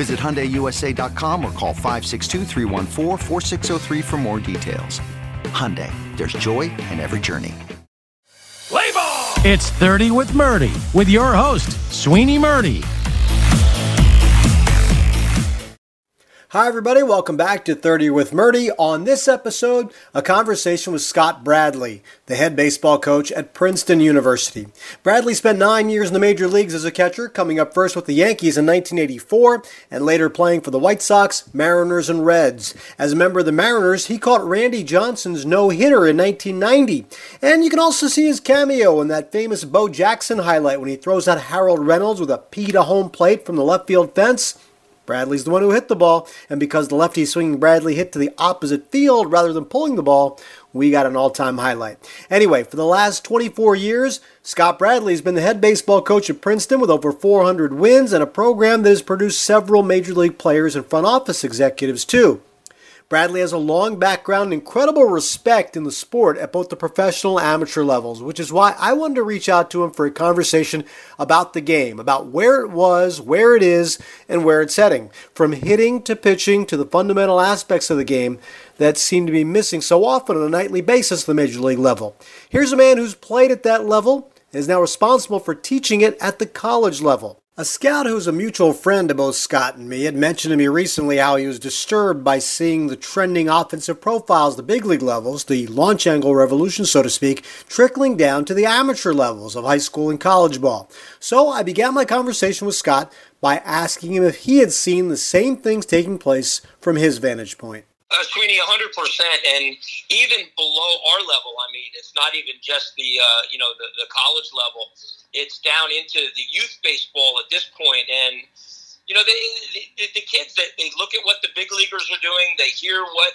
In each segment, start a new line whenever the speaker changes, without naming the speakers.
Visit HyundaiUSA.com or call 562 for more details. Hyundai, there's joy in every journey.
Play ball! It's 30 with Murti, with your host, Sweeny Murti.
Hi, everybody. Welcome back to 30 with Murti. On this episode, a conversation with Scott Bradley, the head baseball coach at Princeton University. Bradley spent nine years in the major leagues as a catcher, coming up first with the Yankees in 1984 and later playing for the White Sox, Mariners, and Reds. As a member of the Mariners, he caught Randy Johnson's no hitter in 1990. And you can also see his cameo in that famous Bo Jackson highlight when he throws out Harold Reynolds with a to home plate from the left field fence. Bradley's the one who hit the ball, and because the lefty swinging Bradley hit to the opposite field rather than pulling the ball, we got an all time highlight. Anyway, for the last 24 years, Scott Bradley has been the head baseball coach at Princeton with over 400 wins and a program that has produced several major league players and front office executives, too. Bradley has a long background, and incredible respect in the sport at both the professional and amateur levels, which is why I wanted to reach out to him for a conversation about the game, about where it was, where it is, and where it's heading. From hitting to pitching to the fundamental aspects of the game that seem to be missing so often on a nightly basis at the major league level. Here's a man who's played at that level and is now responsible for teaching it at the college level. A scout who's a mutual friend of both Scott and me had mentioned to me recently how he was disturbed by seeing the trending offensive profiles, the big league levels, the launch angle revolution, so to speak, trickling down to the amateur levels of high school and college ball. So I began my conversation with Scott by asking him if he had seen the same things taking place from his vantage point.
Uh, Sweeny, 100%. And even below our level, I mean, it's not even just the, uh, you know, the, the college level. It's down into the youth baseball at this. And, you know, they, the, the kids, that they look at what the big leaguers are doing. They hear what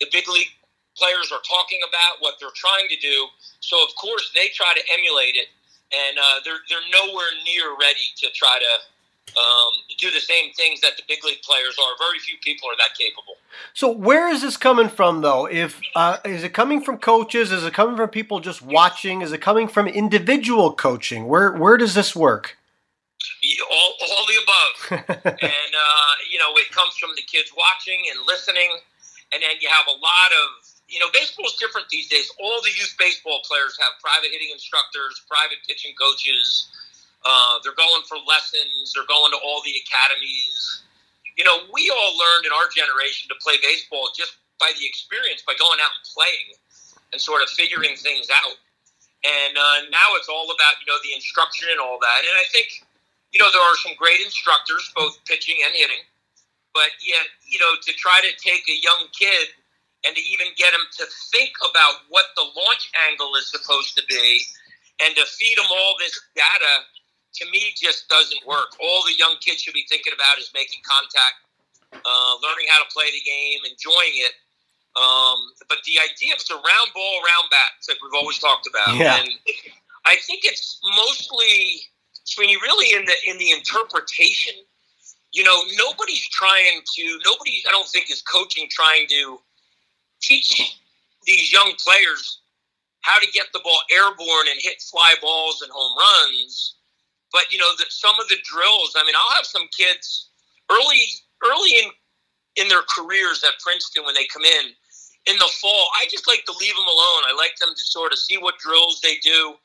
the big league players are talking about, what they're trying to do. So, of course, they try to emulate it. And uh, they're, they're nowhere near ready to try to um, do the same things that the big league players are. Very few people are that capable.
So where is this coming from, though? If uh, is it coming from coaches? Is it coming from people just watching? Is it coming from individual coaching? Where where does this work?
All, all the above, and uh, you know it comes from the kids watching and listening, and then you have a lot of you know baseball is different these days. All the youth baseball players have private hitting instructors, private pitching coaches uh, they're going for lessons. They're going to all the academies. You know, we all learned in our generation to play baseball just by the experience, by going out and playing and sort of figuring things out. And uh, now it's all about, you know, the instruction and all that. And I think, you know, there are some great instructors, both pitching and hitting. But yet, you know, to try to take a young kid and to even get him to think about what the launch angle is supposed to be and to feed him all this data to me just doesn't work. All the young kids should be thinking about is making contact, uh, learning how to play the game, enjoying it. Um, but the idea of the round ball, round bat, like we've always talked about.
Yeah.
And I think it's mostly Sweeny really in the in the interpretation. You know, nobody's trying to nobody I don't think is coaching trying to teach these young players how to get the ball airborne and hit fly balls and home runs but you know, the, some of the drills. I mean, I'll have some kids early, early in in their careers at Princeton when they come in in the fall. I just like to leave them alone. I like them to sort of see what drills they do.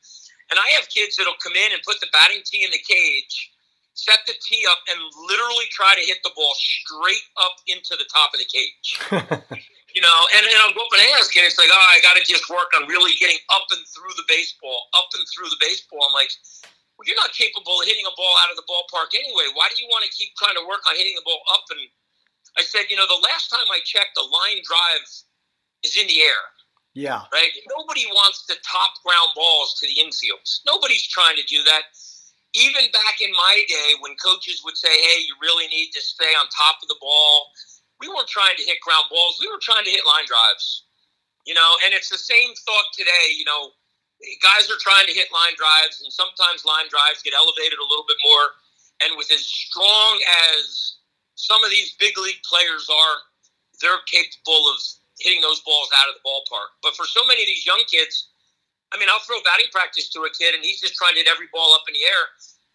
And I have kids that'll come in and put the batting tee in the cage, set the tee up, and literally try to hit the ball straight up into the top of the cage. you know, and, and I'll go up and ask, and it's like, oh, I got to just work on really getting up and through the baseball, up and through the baseball. I'm like, well, you're not capable of hitting a ball out of the ballpark anyway. Why do you want to keep trying to work on hitting the ball up? And I said, you know, the last time I checked, the line drive is in the air.
Yeah.
Right? Nobody wants to top ground balls to the infields. Nobody's trying to do that even back in my day when coaches would say, hey, you really need to stay on top of the ball, we weren't trying to hit ground balls. We were trying to hit line drives. You know, and it's the same thought today. You know, guys are trying to hit line drives, and sometimes line drives get elevated a little bit more. And with as strong as some of these big league players are, they're capable of hitting those balls out of the ballpark. But for so many of these young kids, I mean, I'll throw batting practice to a kid, and he's just trying to hit every ball up in the air.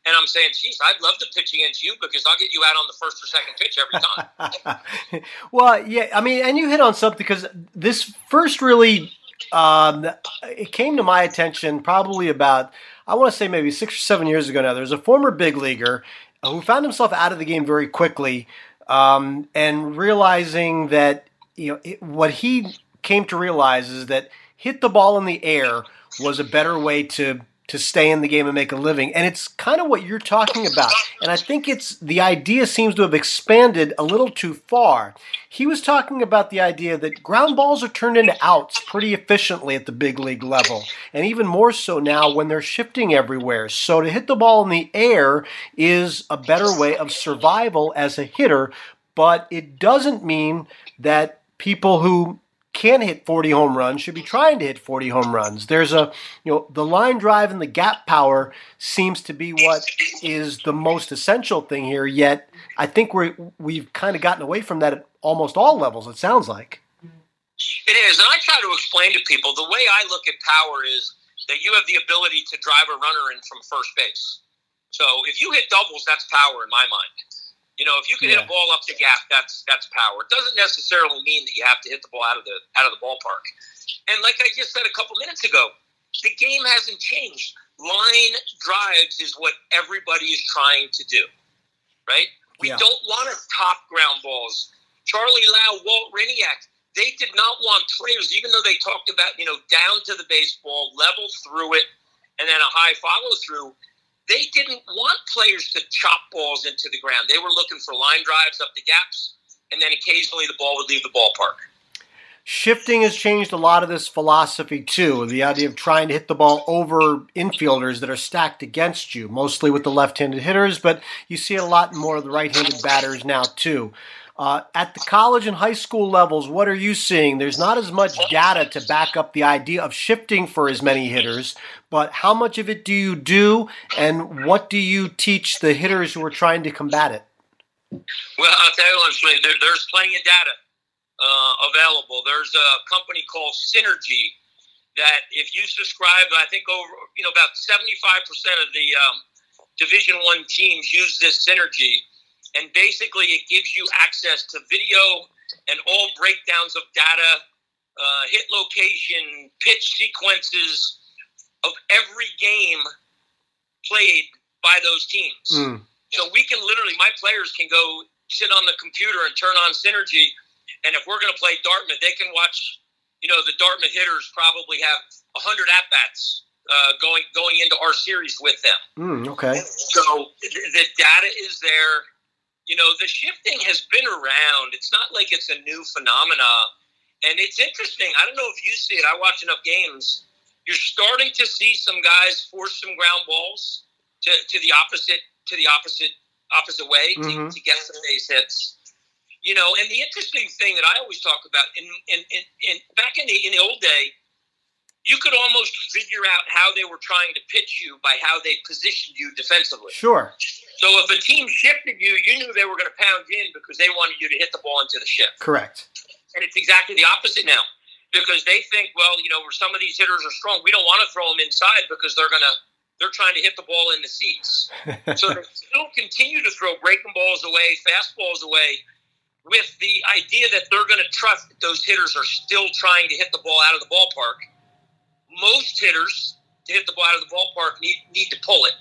And I'm saying, geez, I'd love to pitch against you because I'll get you out on the first or second pitch every
time. well, yeah, I mean, and you hit on something because this first really um, it came to my attention probably about I want to say maybe six or seven years ago now. There's a former big leaguer who found himself out of the game very quickly um, and realizing that you know it, what he came to realize is that hit the ball in the air was a better way to to stay in the game and make a living. And it's kind of what you're talking about. And I think it's the idea seems to have expanded a little too far. He was talking about the idea that ground balls are turned into outs pretty efficiently at the big league level, and even more so now when they're shifting everywhere. So to hit the ball in the air is a better way of survival as a hitter, but it doesn't mean that people who can hit 40 home runs should be trying to hit 40 home runs. There's a, you know, the line drive and the gap power seems to be what is the most essential thing here. Yet I think we we've kind of gotten away from that at almost all levels. It sounds like
it is, and I try to explain to people the way I look at power is that you have the ability to drive a runner in from first base. So if you hit doubles, that's power in my mind. You know, if you can yeah. hit a ball up the gap, that's that's power. It doesn't necessarily mean that you have to hit the ball out of the out of the ballpark. And like I just said a couple minutes ago, the game hasn't changed. Line drives is what everybody is trying to do, right? We yeah. don't want to top ground balls. Charlie Lau, Walt Hriniak, they did not want players, even though they talked about you know down to the baseball, level through it, and then a high follow through they didn't want players to chop balls into the ground. They were looking for line drives up the gaps, and then occasionally the ball would leave the ballpark.
Shifting has changed a lot of this philosophy too. The idea of trying to hit the ball over infielders that are stacked against you, mostly with the left handed hitters, but you see a lot more of the right handed batters now too. Uh, at the college and high school levels, what are you seeing? There's not as much data to back up the idea of shifting for as many hitters, but how much of it do you do, and what do you teach the hitters who are trying to combat it?
Well, I'll tell you honestly, there, there's plenty of data uh, available. There's a company called Synergy that, if you subscribe, I think over you know about 75% of the um, Division One teams use this Synergy and basically it gives you access to video and all breakdowns of data, uh, hit location, pitch sequences of every game played by those teams. Mm. So we can literally, my players can go sit on the computer and turn on Synergy, and if we're going to play Dartmouth, they can watch. You know, the Dartmouth hitters probably have hundred at bats uh, going going into our series with them.
Mm, okay.
So the data is there you know, the shifting has been around. It's not like it's a new phenomena. And it's interesting. I don't know if you see it. I watch enough games. You're starting to see some guys force some ground balls to, to the opposite to the opposite opposite way mm-hmm. to, to, get some base hits. You know, and the interesting thing that I always talk about in in, in, in back in the in the old day, you could almost figure out how they were trying to pitch you by how they positioned you defensively.
Sure.
So if a team shifted you, you knew they were going to pound in because they wanted you to hit the ball into the shift.
Correct.
And it's exactly the opposite now because they think, well, you know, where some of these hitters are strong, we don't want to throw them inside because they're going to they're trying to hit the ball in the seats. so they still continue to throw breaking balls away, fastballs away, with the idea that they're going to trust that those hitters are still trying to hit the ball out of the ballpark. Most hitters to hit the ball out of the ballpark need need to pull it.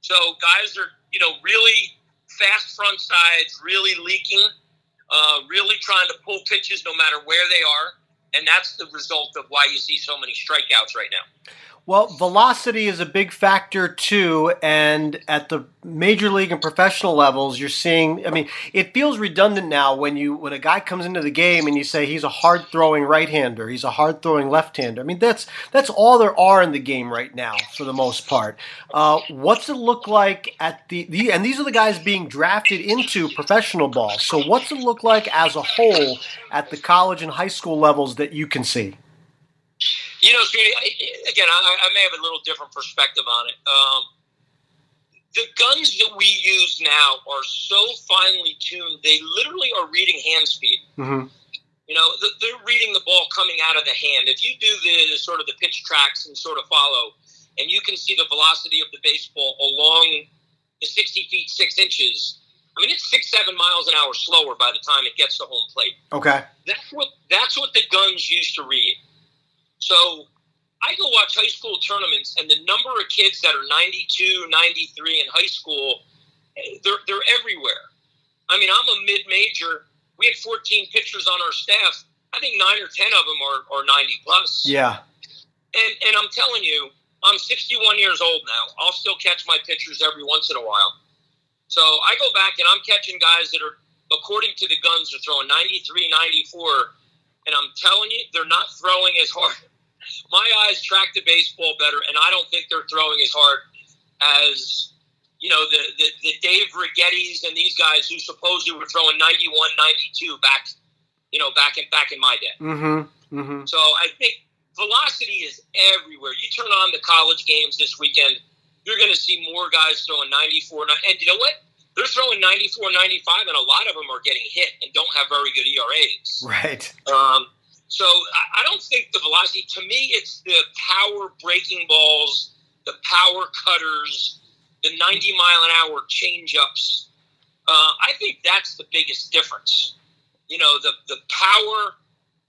So guys are you know, really fast front sides, really leaking, uh, really trying to pull pitches no matter where they are. And that's the result of why you see so many strikeouts right now.
Well, velocity is a big factor too, and at the major league and professional levels, you're seeing. I mean, it feels redundant now when you when a guy comes into the game and you say he's a hard throwing right hander, he's a hard throwing left hander. I mean, that's that's all there are in the game right now for the most part. Uh, what's it look like at the, the and these are the guys being drafted into professional ball. So, what's it look like as a whole at the college and high school levels that you can see?
You know, again, I, I, may have a little different perspective on it. Um, the guns that we use now are so finely tuned; they literally are reading hand speed. Mm-hmm. You know, they're reading the ball coming out of the hand. If you do the sort of the pitch tracks and sort of follow, and you can see the velocity of the baseball along the 60 feet six inches. I mean, it's six, seven miles an hour slower by the time it gets to home plate.
Okay,
that's what that's what the guns used to read. So I go watch high school tournaments, and the number of kids that are 92, 93 in high school, eh, they're, they're everywhere. I mean, I'm a mid major. We had 14 pitchers on our staff. I think nine or 10 of them are, are 90 plus.
Yeah.
And, and I'm telling you, I'm 61 years old now. I'll still catch my pitchers every once in a while. So I go back and I'm catching guys that are, according to the guns, are throwing 93, 94. And I'm telling you, they're not throwing as hard my eyes track the baseball better, and I don't think they're throwing as hard as you know the the, the Dave Righettis and these guys who supposedly were throwing 91, 92 back, you know, back in back in my day.
Mm-hmm. Mm-hmm.
So I think velocity is everywhere. You turn on the college games this weekend, you're going to see more guys throwing 94, and you know what? They're throwing 94, 95, and a lot of them are getting hit and don't have very good ERAs.
Right.
Um, so I don't think the velocity, to me, it's the power breaking balls, the power cutters, the 90 mile an hour change ups. Uh, I think that's the biggest difference. You know, the, the power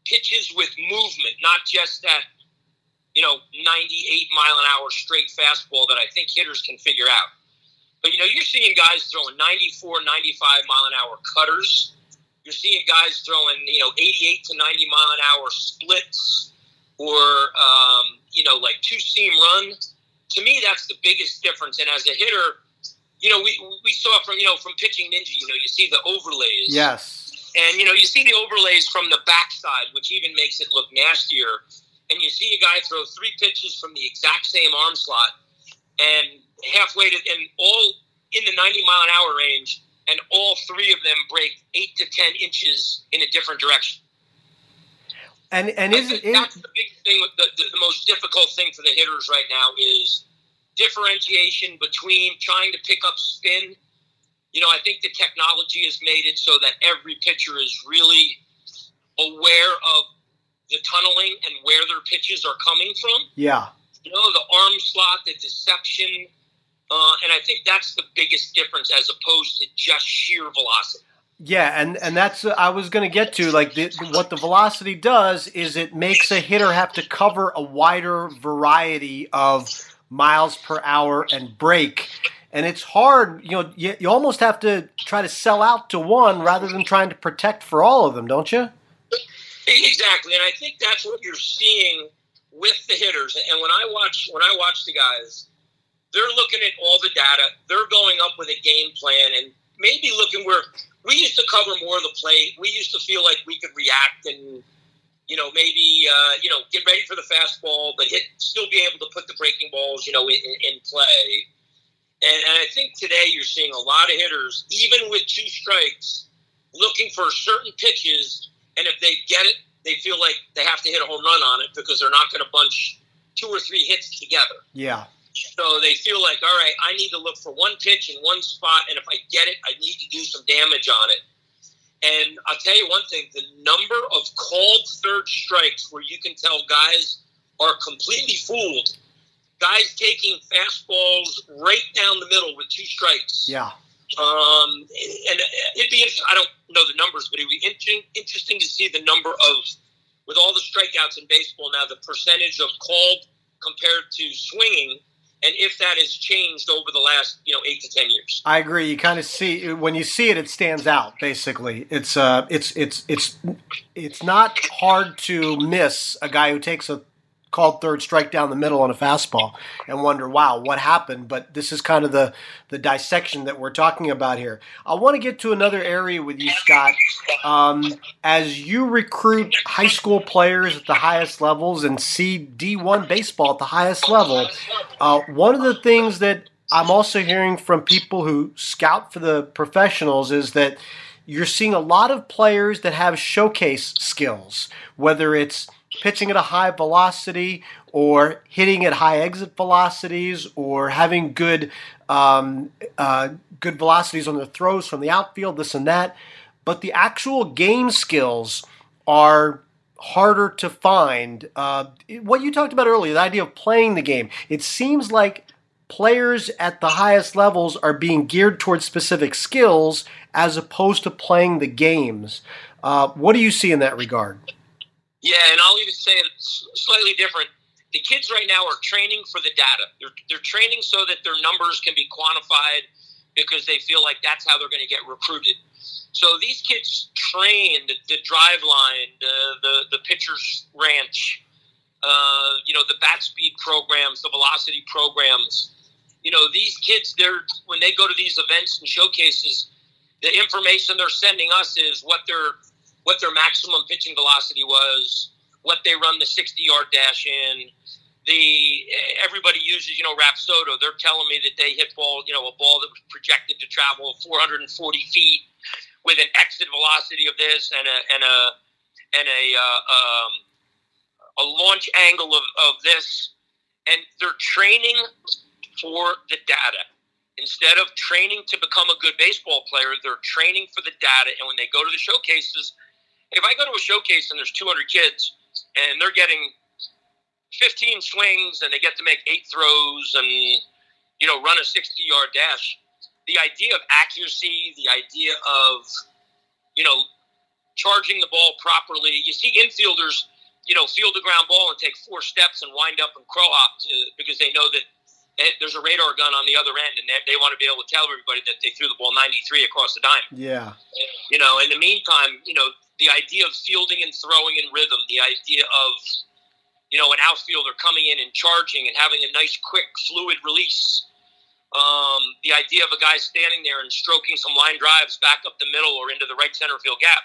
pitches with movement, not just that, you know, 98 mile an hour straight fastball that I think hitters can figure out. But, you know, you're seeing guys throwing 94, 95 mile an hour cutters you're seeing guys throwing, you know, 88 to 90 mile an hour splits or, um, you know, like two seam run. To me, that's the biggest difference. And as a hitter, you know, we, we saw from, you know, from pitching ninja, you know, you see the overlays.
Yes.
And, you know, you see the overlays from the backside, which even makes it look nastier. And you see a guy throw three pitches from the exact same arm slot and halfway to, and all in the 90 mile an hour range and all three of them break eight to ten inches in a different direction.
And and is it
that's the big thing? The, the, the most difficult thing for the hitters right now is differentiation between trying to pick up spin. You know, I think the technology has made it so that every pitcher is really aware of the tunneling and where their pitches are coming from.
Yeah.
You know, the arm slot, the deception, uh, and I think that's the biggest difference as opposed to just sheer velocity.
Yeah, and and that's uh, I was going to get to like the, what the velocity does is it makes a hitter have to cover a wider variety of miles per hour and break. And it's hard, you know, you, you almost have to try to sell out to one rather than trying to protect for all of them, don't you?
Exactly. And I think that's what you're seeing with the hitters. And when I watch when I watch the guys, they're looking at all the data. They're going up with a game plan and maybe looking where we used to cover more of the plate. We used to feel like we could react and, you know, maybe, uh, you know, get ready for the fastball, but hit, still be able to put the breaking balls, you know, in, in play. And, and I think today you're seeing a lot of hitters, even with two strikes, looking for certain pitches. And if they get it, they feel like they have to hit a home run on it because they're not going to bunch two or three hits together.
Yeah.
So they feel like, all right, I need to look for one pitch in one spot, and if I get it, I need to do some damage on it. And I'll tell you one thing: the number of called third strikes where you can tell guys are completely fooled. Guys taking fastballs right down the middle with two strikes.
Yeah.
Um, and it'd be interesting. I don't know the numbers, but it'd be interesting, interesting to see the number of, with all the strikeouts in baseball now, the percentage of called compared to swinging and if that has changed over the last you know eight to ten years.
I agree. You kind of see when you see it, it stands out. Basically, it's uh, it's it's it's it's not hard to miss a guy who takes a called third strike down the middle on a fastball and wonder, wow, what happened? But this is kind of the, the dissection that we're talking about here. I want to get to another area with you, Scott. Um, as you recruit high school players at the highest levels and see D1 baseball at the highest level, uh, one of the things that I'm also hearing from people who scout for the professionals is that you're seeing a lot of players that have showcase skills, whether it's pitching at a high velocity or hitting at high exit velocities or having good um, uh, good velocities on the throws from the outfield, this and that. But the actual game skills are harder to find. Uh, what you talked about earlier, the idea of playing the game, it seems like players at the highest levels are being geared towards specific skills as opposed to playing the games. Uh, what do you see in that regard?
Yeah, and I'll even say it slightly different. The kids right now are training for the data. They're, they're training so that their numbers can be quantified because they feel like that's how they're going to get recruited. So these kids train the, the Driveline, the, the, the pitcher's ranch, uh, you know, the bat speed programs, the velocity programs. You know, these kids, they're when they go to these events and showcases, the information they're sending us is what they're what their maximum pitching velocity was, what they run the 60 yard dash in. The everybody uses, you know, Rapsodo. They're telling me that they hit ball, you know, a ball that was projected to travel 440 feet with an exit velocity of this and a and a and a uh, um, a launch angle of, of this, and they're training for the data instead of training to become a good baseball player. They're training for the data, and when they go to the showcases, if I go to a showcase and there's 200 kids and they're getting 15 swings and they get to make eight throws and you know run a 60 yard dash, the idea of accuracy, the idea of you know charging the ball properly. You see infielders, you know, field the ground ball and take four steps and wind up and crow hop because they know that eh, there's a radar gun on the other end, and they, they want to be able to tell everybody that they threw the ball 93 across the diamond.
Yeah.
You know, in the meantime, you know, the idea of fielding and throwing in rhythm, the idea of you know an outfielder coming in and charging and having a nice, quick, fluid release. Um, the idea of a guy standing there and stroking some line drives back up the middle or into the right center field gap.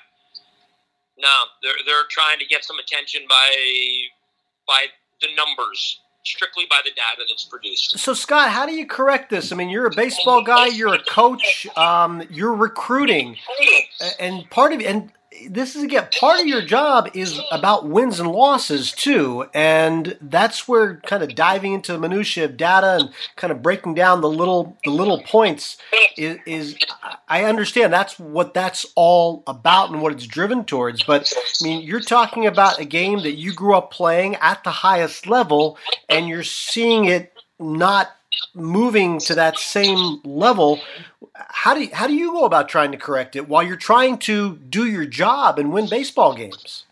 No, they're they're trying to get some attention by by the numbers strictly by the data that's produced.
So, Scott, how do you correct this? I mean, you're a baseball guy, you're a coach, um, you're recruiting, and part of and this is again part of your job is about wins and losses too, and that's where kind of diving into the minutia of data and kind of breaking down the little the little points is, is I understand that's what that's all about and what it's driven towards. But I mean, you're talking about a game that you grew up playing at the highest level, and you're seeing it not moving to that same level how do you, how do you go about trying to correct it while you're trying to do your job and win baseball games?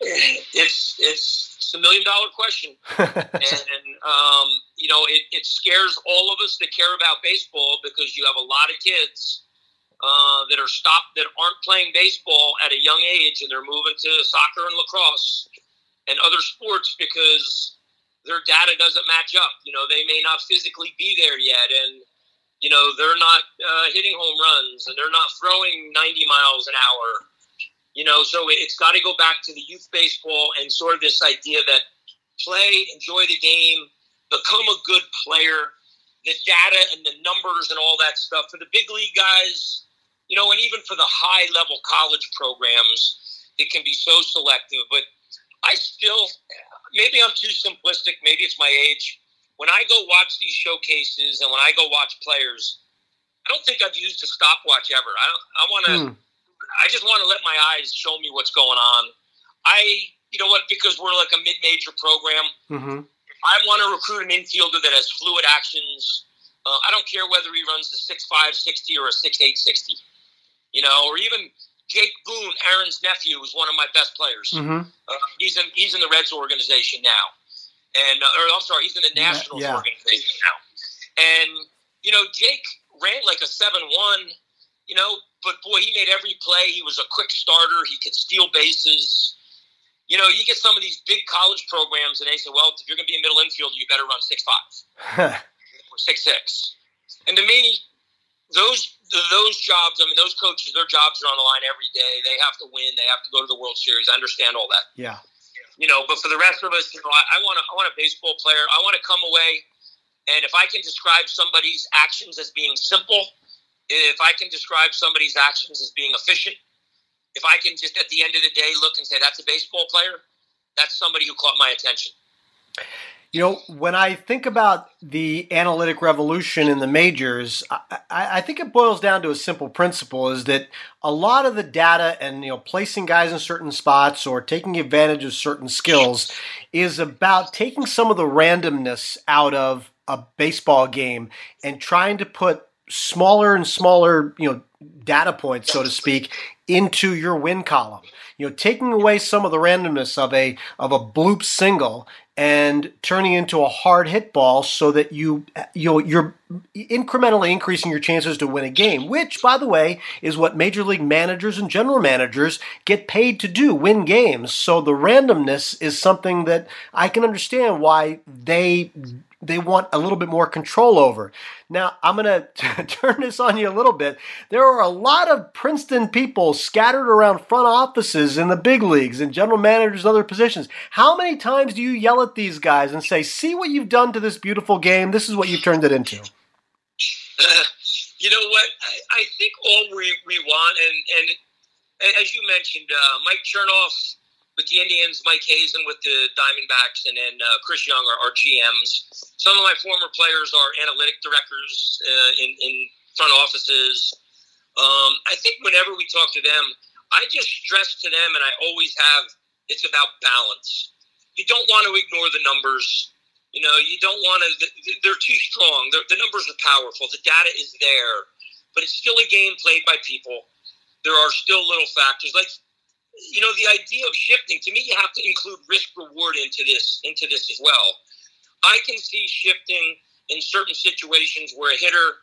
It's it's, it's a million dollar question, and um, you know it, it scares all of us that care about baseball because you have a lot of kids uh, that are stopped that aren't playing baseball at a young age and they're moving to soccer and lacrosse and other sports because their data doesn't match up. You know, they may not physically be there yet, and you know they're not uh, hitting home runs and they're not throwing 90 miles an hour. You know, so it's got to go back to the youth baseball and sort of this idea that play, enjoy the game, become a good player. The data and the numbers and all that stuff for the big league guys, you know, and even for the high level college programs, it can be so selective. But I still, maybe I'm too simplistic. Maybe it's my age. When I go watch these showcases and when I go watch players, I don't think I've used a stopwatch ever. I don't, I want to. Hmm. I just want to let my eyes show me what's going on. I, you know what? Because we're like a mid-major program. Mm-hmm. I want to recruit an infielder that has fluid actions. Uh, I don't care whether he runs the six five sixty or a six eight sixty. You know, or even Jake Boone, Aaron's nephew, is one of my best players. Mm-hmm. Uh, he's in he's in the Reds organization now, and uh, or I'm sorry, he's in the Nationals yeah. organization now. And you know, Jake ran like a seven-one. You know, but boy, he made every play. He was a quick starter. He could steal bases. You know, you get some of these big college programs, and they say, "Well, if you're going to be a middle infielder, you better run six five or six six. And to me, those those jobs, I mean, those coaches, their jobs are on the line every day. They have to win. They have to go to the World Series. I understand all that.
Yeah.
You know, but for the rest of us, you know, I, I want a, I want a baseball player. I want to come away, and if I can describe somebody's actions as being simple, if I can describe somebody's actions as being efficient, if I can just at the end of the day look and say that's a baseball player, that's somebody who caught my attention.
You know, when I think about the analytic revolution in the majors, I, I, think it boils down to a simple principle: is that a lot of the data and you know placing guys in certain spots or taking advantage of certain skills is about taking some of the randomness out of a baseball game and trying to put smaller and smaller, you know, data points, so to speak, into your win column. You know, taking away some of the randomness of a of a bloop single and turning into a hard hit ball so that you you you're incrementally increasing your chances to win a game, which by the way is what major league managers and general managers get paid to do, win games. So the randomness is something that I can understand why they they want a little bit more control over. Now, I'm going to turn this on you a little bit. There are a lot of Princeton people scattered around front offices in the big leagues and general managers and other positions. How many times do you yell at these guys and say, see what you've done to this beautiful game? This is what you've turned it into?
Uh, you know what? I, I, think all we, we want, and, and as you mentioned, uh, Mike Chernoff with the Indians, Mike Hazen with the Diamondbacks, and then uh, Chris Young are, are, GMs. Some of my former players are analytic directors uh, in, in, front offices. Um, I think whenever we talk to them, I just stress to them, and I always have, it's about balance. You don't want to ignore the numbers. You know, you don't want to, they're too strong. They're, the numbers are powerful. The data is there, but it's still a game played by people. There are still little factors. Like you know, the idea of shifting to me, you have to include risk reward into this into this as well. I can see shifting in certain situations where a hitter,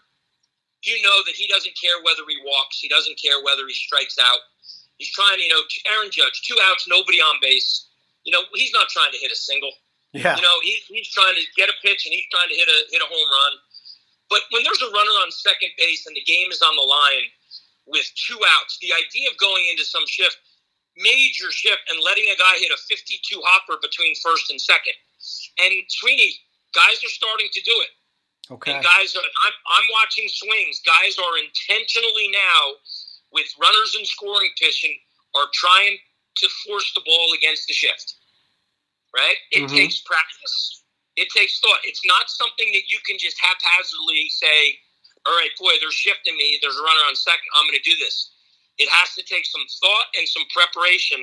you know, that he doesn't care whether he walks, he doesn't care whether he strikes out. He's trying, you know, Aaron Judge, two outs, nobody on base. You know, he's not trying to hit a single.
Yeah.
You know, he, he's trying to get a pitch and he's trying to hit a hit a home run. But when there's a runner on second base and the game is on the line with two outs, the idea of going into some shift major shift and letting a guy hit a 52 hopper between first and second. And Sweeny, guys are starting to do it.
Okay.
And guys are, I'm, I'm watching swings. Guys are intentionally now, with runners in scoring position, are trying to force the ball against the shift. Right? It mm-hmm. takes practice. It takes thought. It's not something that you can just haphazardly say, all right, boy, they're shifting me. There's a runner on second. I'm going to do this. It has to take some thought and some preparation.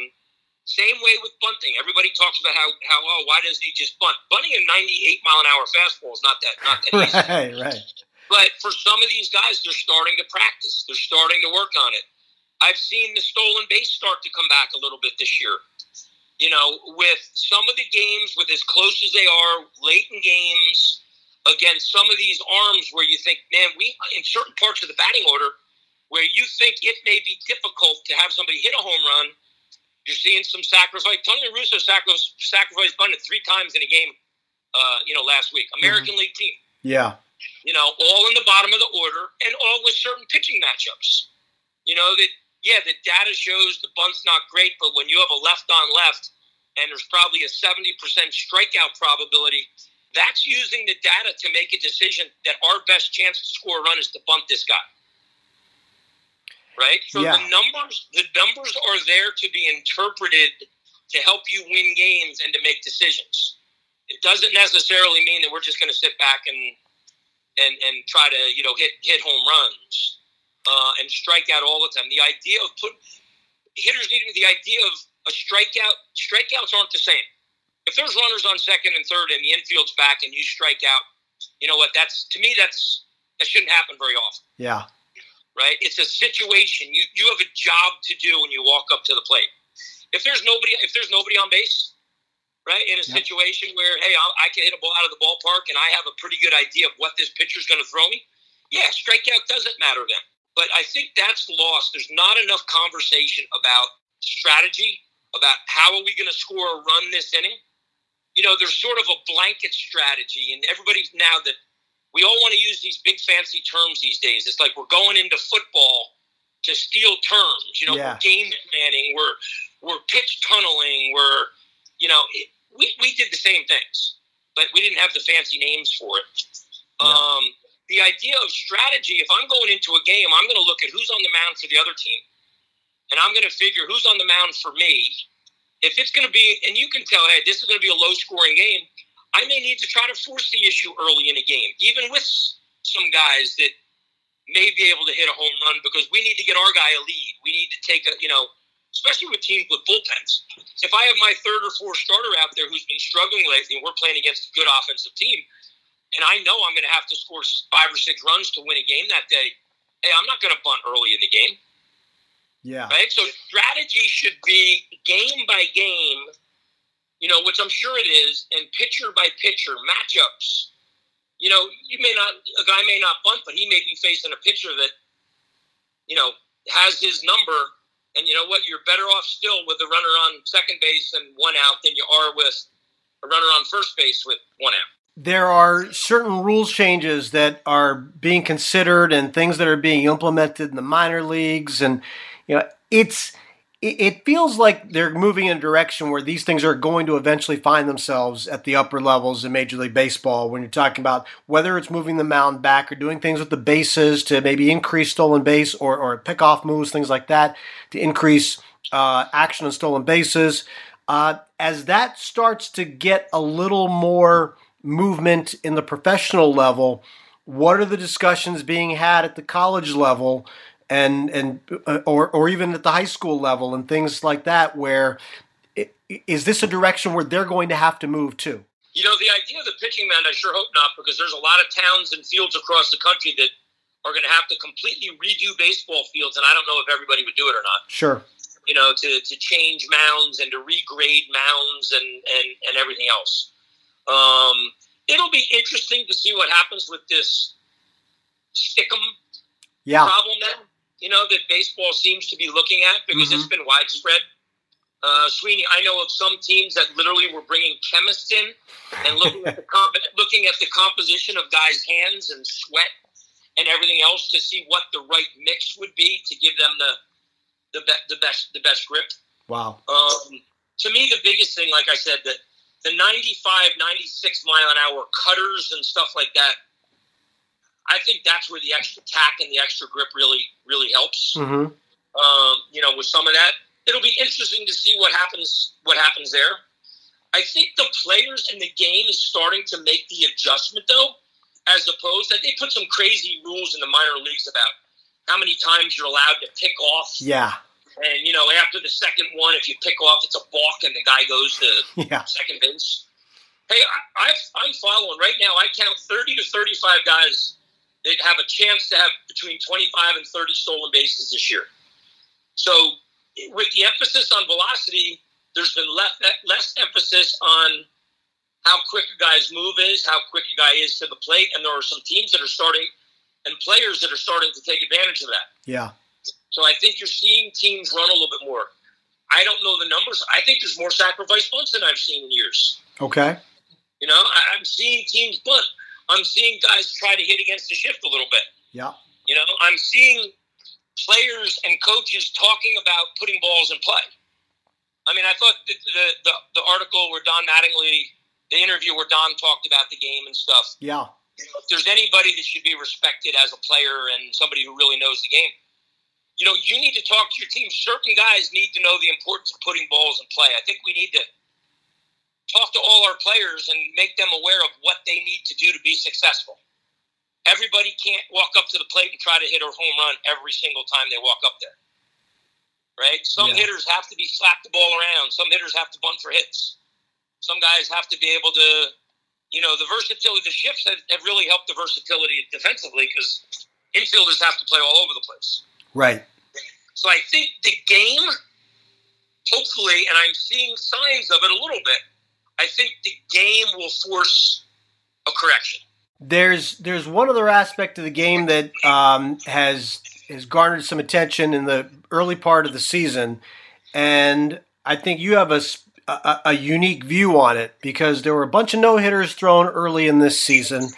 Same way with bunting. Everybody talks about how, how oh, why doesn't he just bunt? Bunting a 98 mile an hour fastball is not that not that easy.
right, right.
But for some of these guys, they're starting to practice. They're starting to work on it. I've seen the stolen base start to come back a little bit this year. You know, with some of the games, with as close as they are, late in games, against some of these arms where you think, man, we in certain parts of the batting order, where you think it may be difficult to have somebody hit a home run, you're seeing some sacrifice. Tony Russo sacrificed, sacrificed bunted three times in a game, uh, you know, last week. American mm-hmm. League team.
Yeah.
You know, all in the bottom of the order and all with certain pitching matchups. You know, that, yeah, the data shows the bunt's not great, but when you have a left on left and there's probably a 70% strikeout probability, that's using the data to make a decision that our best chance to score a run is to bunt this guy right? So yeah. the numbers the numbers are there to be interpreted to help you win games and to make decisions. It doesn't necessarily mean that we're just going to sit back and and and try to you know hit hit home runs uh, and strike out all the time. The idea of put hitters need the idea of a strikeout. Strikeouts aren't the same. If there's runners on second and third and the infield's back and you strike out, you know what? That's to me that's that shouldn't happen very often.
Yeah
right? It's a situation. You you have a job to do when you walk up to the plate. If there's nobody if there's nobody on base, right? In a yep. situation where, hey, i I can hit a ball out of the ballpark and I have a pretty good idea of what this pitcher's going to throw me. Yeah, strikeout doesn't matter then. But I think that's lost. There's not enough conversation about strategy, about how are we going to score a run this inning. You know, there's sort of a blanket strategy, and everybody's now that we all want to use these big fancy terms these days. It's like we're going into football to steal terms. You know, yeah. we're game planning, we're we're pitch tunneling, we're you know, it, we we did the same things, but we didn't have the fancy names for it. Yeah. Um, the idea of strategy, if I'm going into a game, I'm going to look at who's on the mound for the other team, and I'm going to figure who's on the mound for me. If it's going to be, and you can tell, hey, this is going to be a low scoring game, I may need to try to force the issue early in a game, even with some guys that may be able to hit a home run because we need to get our guy a lead. We need to take a, you know, especially with teams with bullpens. If I have my third or fourth starter out there who's been struggling lately and we're playing against a good offensive team, and I know I'm going to have to score five or six runs to win a game that day, hey, I'm not going to bunt early in the game.
Yeah.
Right? So strategy should be game by game, you know, which I'm sure it is, and pitcher by pitcher matchups. You know, you may not, a guy may not bunt, but he may be facing a pitcher that, you know, has his number. And you know what? You're better off still with a runner on second base and one out than you are with a runner on first base with one out
there are certain rules changes that are being considered and things that are being implemented in the minor leagues and you know it's it feels like they're moving in a direction where these things are going to eventually find themselves at the upper levels in Major League Baseball when you're talking about whether it's moving the mound back or doing things with the bases to maybe increase stolen base or, or pick off moves, things like that, to increase uh, action on stolen bases. Uh, as that starts to get a little more movement in the professional level, what are the discussions being had at the college level and and uh, or or even at the high school level and things like that where is this a direction where they're going to have to move to?
You know, the idea of the pitching mound, I sure hope not, because there's a lot of towns and fields across the country that are going to have to completely redo baseball fields, and I don't know if everybody would do it or not.
Sure.
You know, to, to change mounds and to regrade mounds and, and, and everything else. Um, it'll be interesting to see what happens with this stickum
yeah.
problem now. You know that baseball seems to be looking at because mm-hmm. it's been widespread. Uh, Sweeny, I know of some teams that literally were bringing chemists in and looking at the comp- looking at the composition of guys' hands and sweat and everything else to see what the right mix would be to give them the the, be- the best the best grip.
Wow.
Um, to me, the biggest thing, like I said, that the 95, 96 mile an hour cutters and stuff like that. I think that's where the extra tack and the extra grip really, really helps.
Mm-hmm.
Um, you know, with some of that, it'll be interesting to see what happens. What happens there? I think the players in the game is starting to make the adjustment, though, as opposed that they put some crazy rules in the minor leagues about how many times you're allowed to pick off.
Yeah.
And you know, after the second one, if you pick off, it's a balk, and the guy goes to yeah. second base. Hey, I, I'm following right now. I count 30 to 35 guys that have a chance to have between 25 and 30 stolen bases this year. So, with the emphasis on velocity, there's been less less emphasis on how quick a guy's move is, how quick a guy is to the plate, and there are some teams that are starting and players that are starting to take advantage of that.
Yeah.
So I think you're seeing teams run a little bit more. I don't know the numbers. I think there's more sacrifice bunts than I've seen in years.
Okay.
You know, I, am seeing teams bunt. I'm seeing guys try to hit against the shift a little bit.
Yeah.
You know, I'm seeing players and coaches talking about putting balls in play. I mean, I thought the, the, the, the article where Don Mattingly, the interview where Don talked about the game and stuff.
Yeah.
You know, if there's anybody that should be respected as a player and somebody who really knows the game, you know, you need to talk to your team. Certain guys need to know the importance of putting balls in play. I think we need to talk to all our players and make them aware of what they need to do to be successful. Everybody can't walk up to the plate and try to hit a home run every single time they walk up there. Right? Some yeah. hitters have to be slap the ball around. Some hitters have to bunt for hits. Some guys have to be able to, you know, the versatility, the shifts have, have really helped the versatility defensively because infielders have to play all over the place.
Right.
So I think the game, hopefully, and I'm seeing signs of it a little bit. I think the game will force a correction.
There's there's one other aspect of the game that um, has has garnered some attention in the early part of the season, and I think you have a, a, a unique view on it because there were a bunch of no hitters thrown early in this season.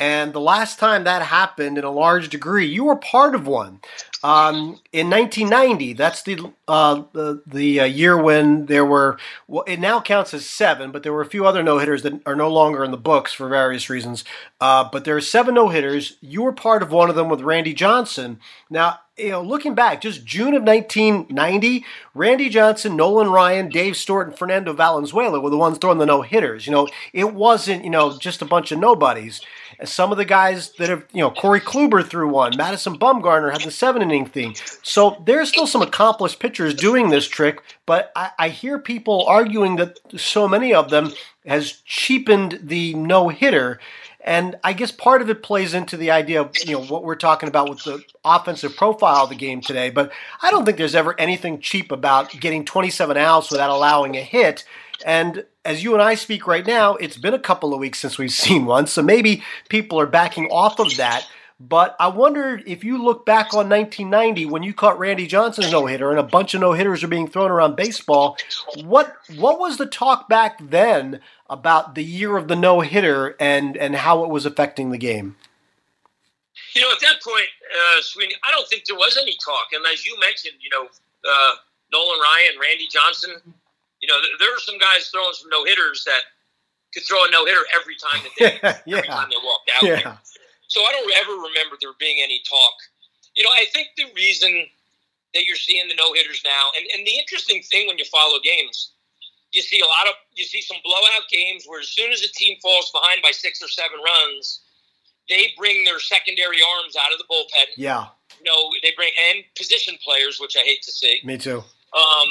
And the last time that happened in a large degree, you were part of one. Um, in 1990, that's the uh, the, the uh, year when there were. Well, it now counts as seven, but there were a few other no hitters that are no longer in the books for various reasons. Uh, but there are seven no hitters. You were part of one of them with Randy Johnson. Now, you know, looking back, just June of 1990, Randy Johnson, Nolan Ryan, Dave Stewart, and Fernando Valenzuela were the ones throwing the no hitters. You know, it wasn't you know just a bunch of nobodies. Some of the guys that have, you know, Corey Kluber threw one, Madison Bumgarner had the seven inning thing. So there's still some accomplished pitchers doing this trick, but I, I hear people arguing that so many of them has cheapened the no hitter. And I guess part of it plays into the idea of you know what we're talking about with the offensive profile of the game today. But I don't think there's ever anything cheap about getting 27 outs without allowing a hit. And as you and I speak right now, it's been a couple of weeks since we've seen one, so maybe people are backing off of that. But I wondered if you look back on 1990 when you caught Randy Johnson's no hitter and a bunch of no hitters are being thrown around baseball. What what was the talk back then about the year of the no hitter and and how it was affecting the game?
You know, at that point, uh, Sweeny, I don't think there was any talk. And as you mentioned, you know, uh, Nolan Ryan, Randy Johnson, you know, there are some guys throwing some no hitters that could throw a no hitter every time that they yeah. every time they walked out yeah. there. So I don't ever remember there being any talk. You know, I think the reason that you're seeing the no hitters now, and, and the interesting thing when you follow games, you see a lot of you see some blowout games where as soon as a team falls behind by six or seven runs, they bring their secondary arms out of the bullpen.
Yeah.
You know, they bring and position players, which I hate to see.
Me too.
Um,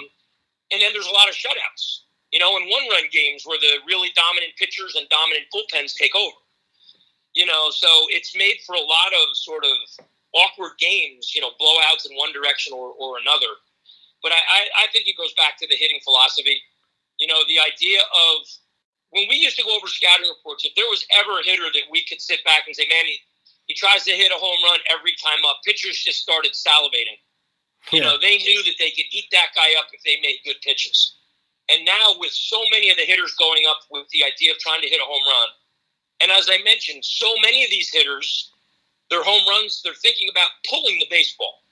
and then there's a lot of shutouts. You know, in one run games where the really dominant pitchers and dominant bullpens take over. You know, so it's made for a lot of sort of awkward games, you know, blowouts in one direction or, or another. But I, I, I think it goes back to the hitting philosophy. You know, the idea of when we used to go over scouting reports, if there was ever a hitter that we could sit back and say, man, he, he tries to hit a home run every time up, pitchers just started salivating. You know, they knew that they could eat that guy up if they made good pitches. And now, with so many of the hitters going up with the idea of trying to hit a home run, and as I mentioned, so many of these hitters, their home runs, they're thinking about pulling the baseball.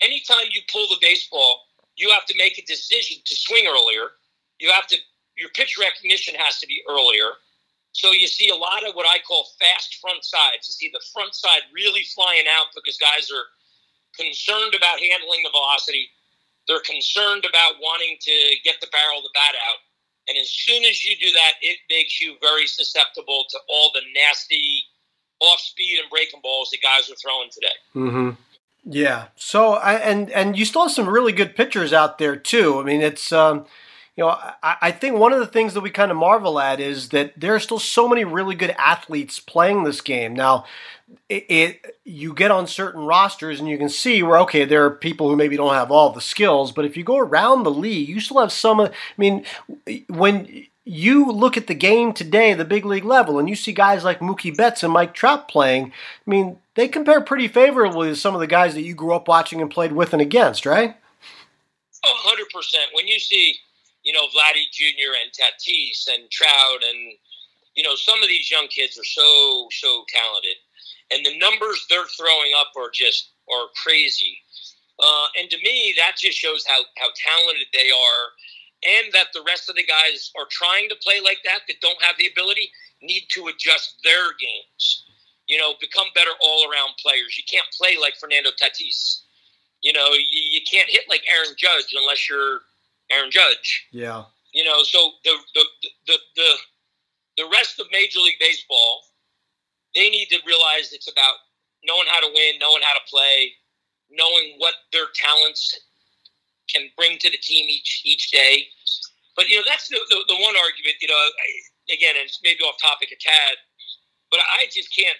Anytime you pull the baseball, you have to make a decision to swing earlier. You have to, your pitch recognition has to be earlier. So you see a lot of what I call fast front sides. You see the front side really flying out because guys are concerned about handling the velocity. They're concerned about wanting to get the barrel of the bat out. And as soon as you do that, it makes you very susceptible to all the nasty off speed and breaking balls that guys are throwing today.
Mm-hmm. Yeah. So I and and you still have some really good pitchers out there too. I mean, it's um, you know, I, I think one of the things that we kind of marvel at is that there are still so many really good athletes playing this game. Now, it, it, you get on certain rosters and you can see where okay there are people who maybe don't have all the skills but if you go around the league you still have some i mean when you look at the game today the big league level and you see guys like mookie betts and mike trout playing i mean they compare pretty favorably to some of the guys that you grew up watching and played with and against right
oh, 100% when you see you know vladdy jr and tatis and trout and you know some of these young kids are so so talented and the numbers they're throwing up are just are crazy. Uh, and to me, that just shows how how talented they are, and that the rest of the guys are trying to play like that that don't have the ability need to adjust their games. You know, become better all around players. You can't play like Fernando Tatis. You know, you, you can't hit like Aaron Judge unless you're Aaron Judge.
Yeah.
You know, so the the the the, the rest of Major League Baseball they need to realize it's about knowing how to win, knowing how to play, knowing what their talents can bring to the team each each day. But you know, that's the, the, the one argument. You know, I, again, and it's maybe off topic a tad, but I just can't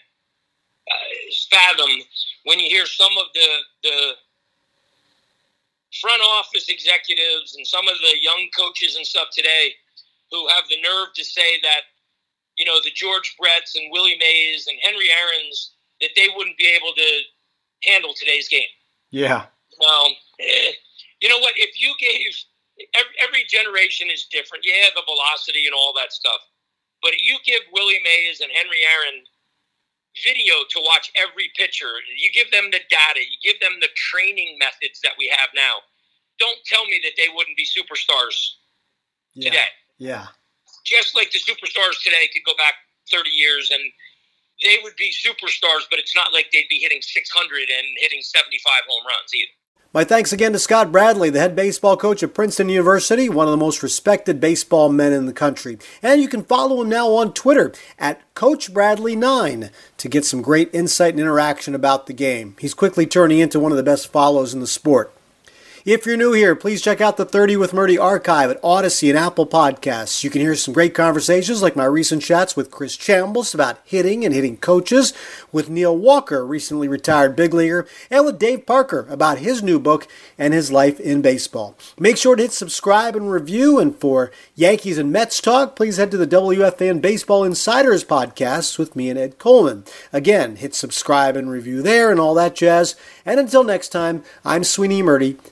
uh, fathom when you hear some of the the front office executives and some of the young coaches and stuff today who have the nerve to say that, you know, the George Bretts and Willie Mays and Henry Aaron's, that they wouldn't be able to handle today's game.
Yeah.
Um, eh, you know what? If you gave every, every generation is different. Yeah, the velocity and all that stuff. But you give Willie Mays and Henry Aaron video to watch every pitcher. You give them the data. You give them the training methods that we have now. Don't tell me that they wouldn't be superstars
yeah.
today.
Yeah.
Just like the superstars today could go back 30 years and they would be superstars, but it's not like they'd be hitting 600 and hitting 75 home runs either.
My thanks again to Scott Bradley, the head baseball coach at Princeton University, one of the most respected baseball men in the country. And you can follow him now on Twitter at Coach Bradley9 to get some great insight and interaction about the game. He's quickly turning into one of the best follows in the sport. If you're new here, please check out the 30 with Murti archive at Audacy and Apple Podcasts. You can hear some great conversations like my recent chats with Chris Chambliss about hitting and hitting coaches, with Neil Walker, recently retired big leaguer, and with Dave Parker about his new book and his life in baseball. Make sure to hit subscribe and review. And for Yankees and Mets talk, please head to the WFAN Baseball Insiders podcast with me and Ed Coleman. Again, hit subscribe and review there and all that jazz. And until next time, I'm Sweeny Murti.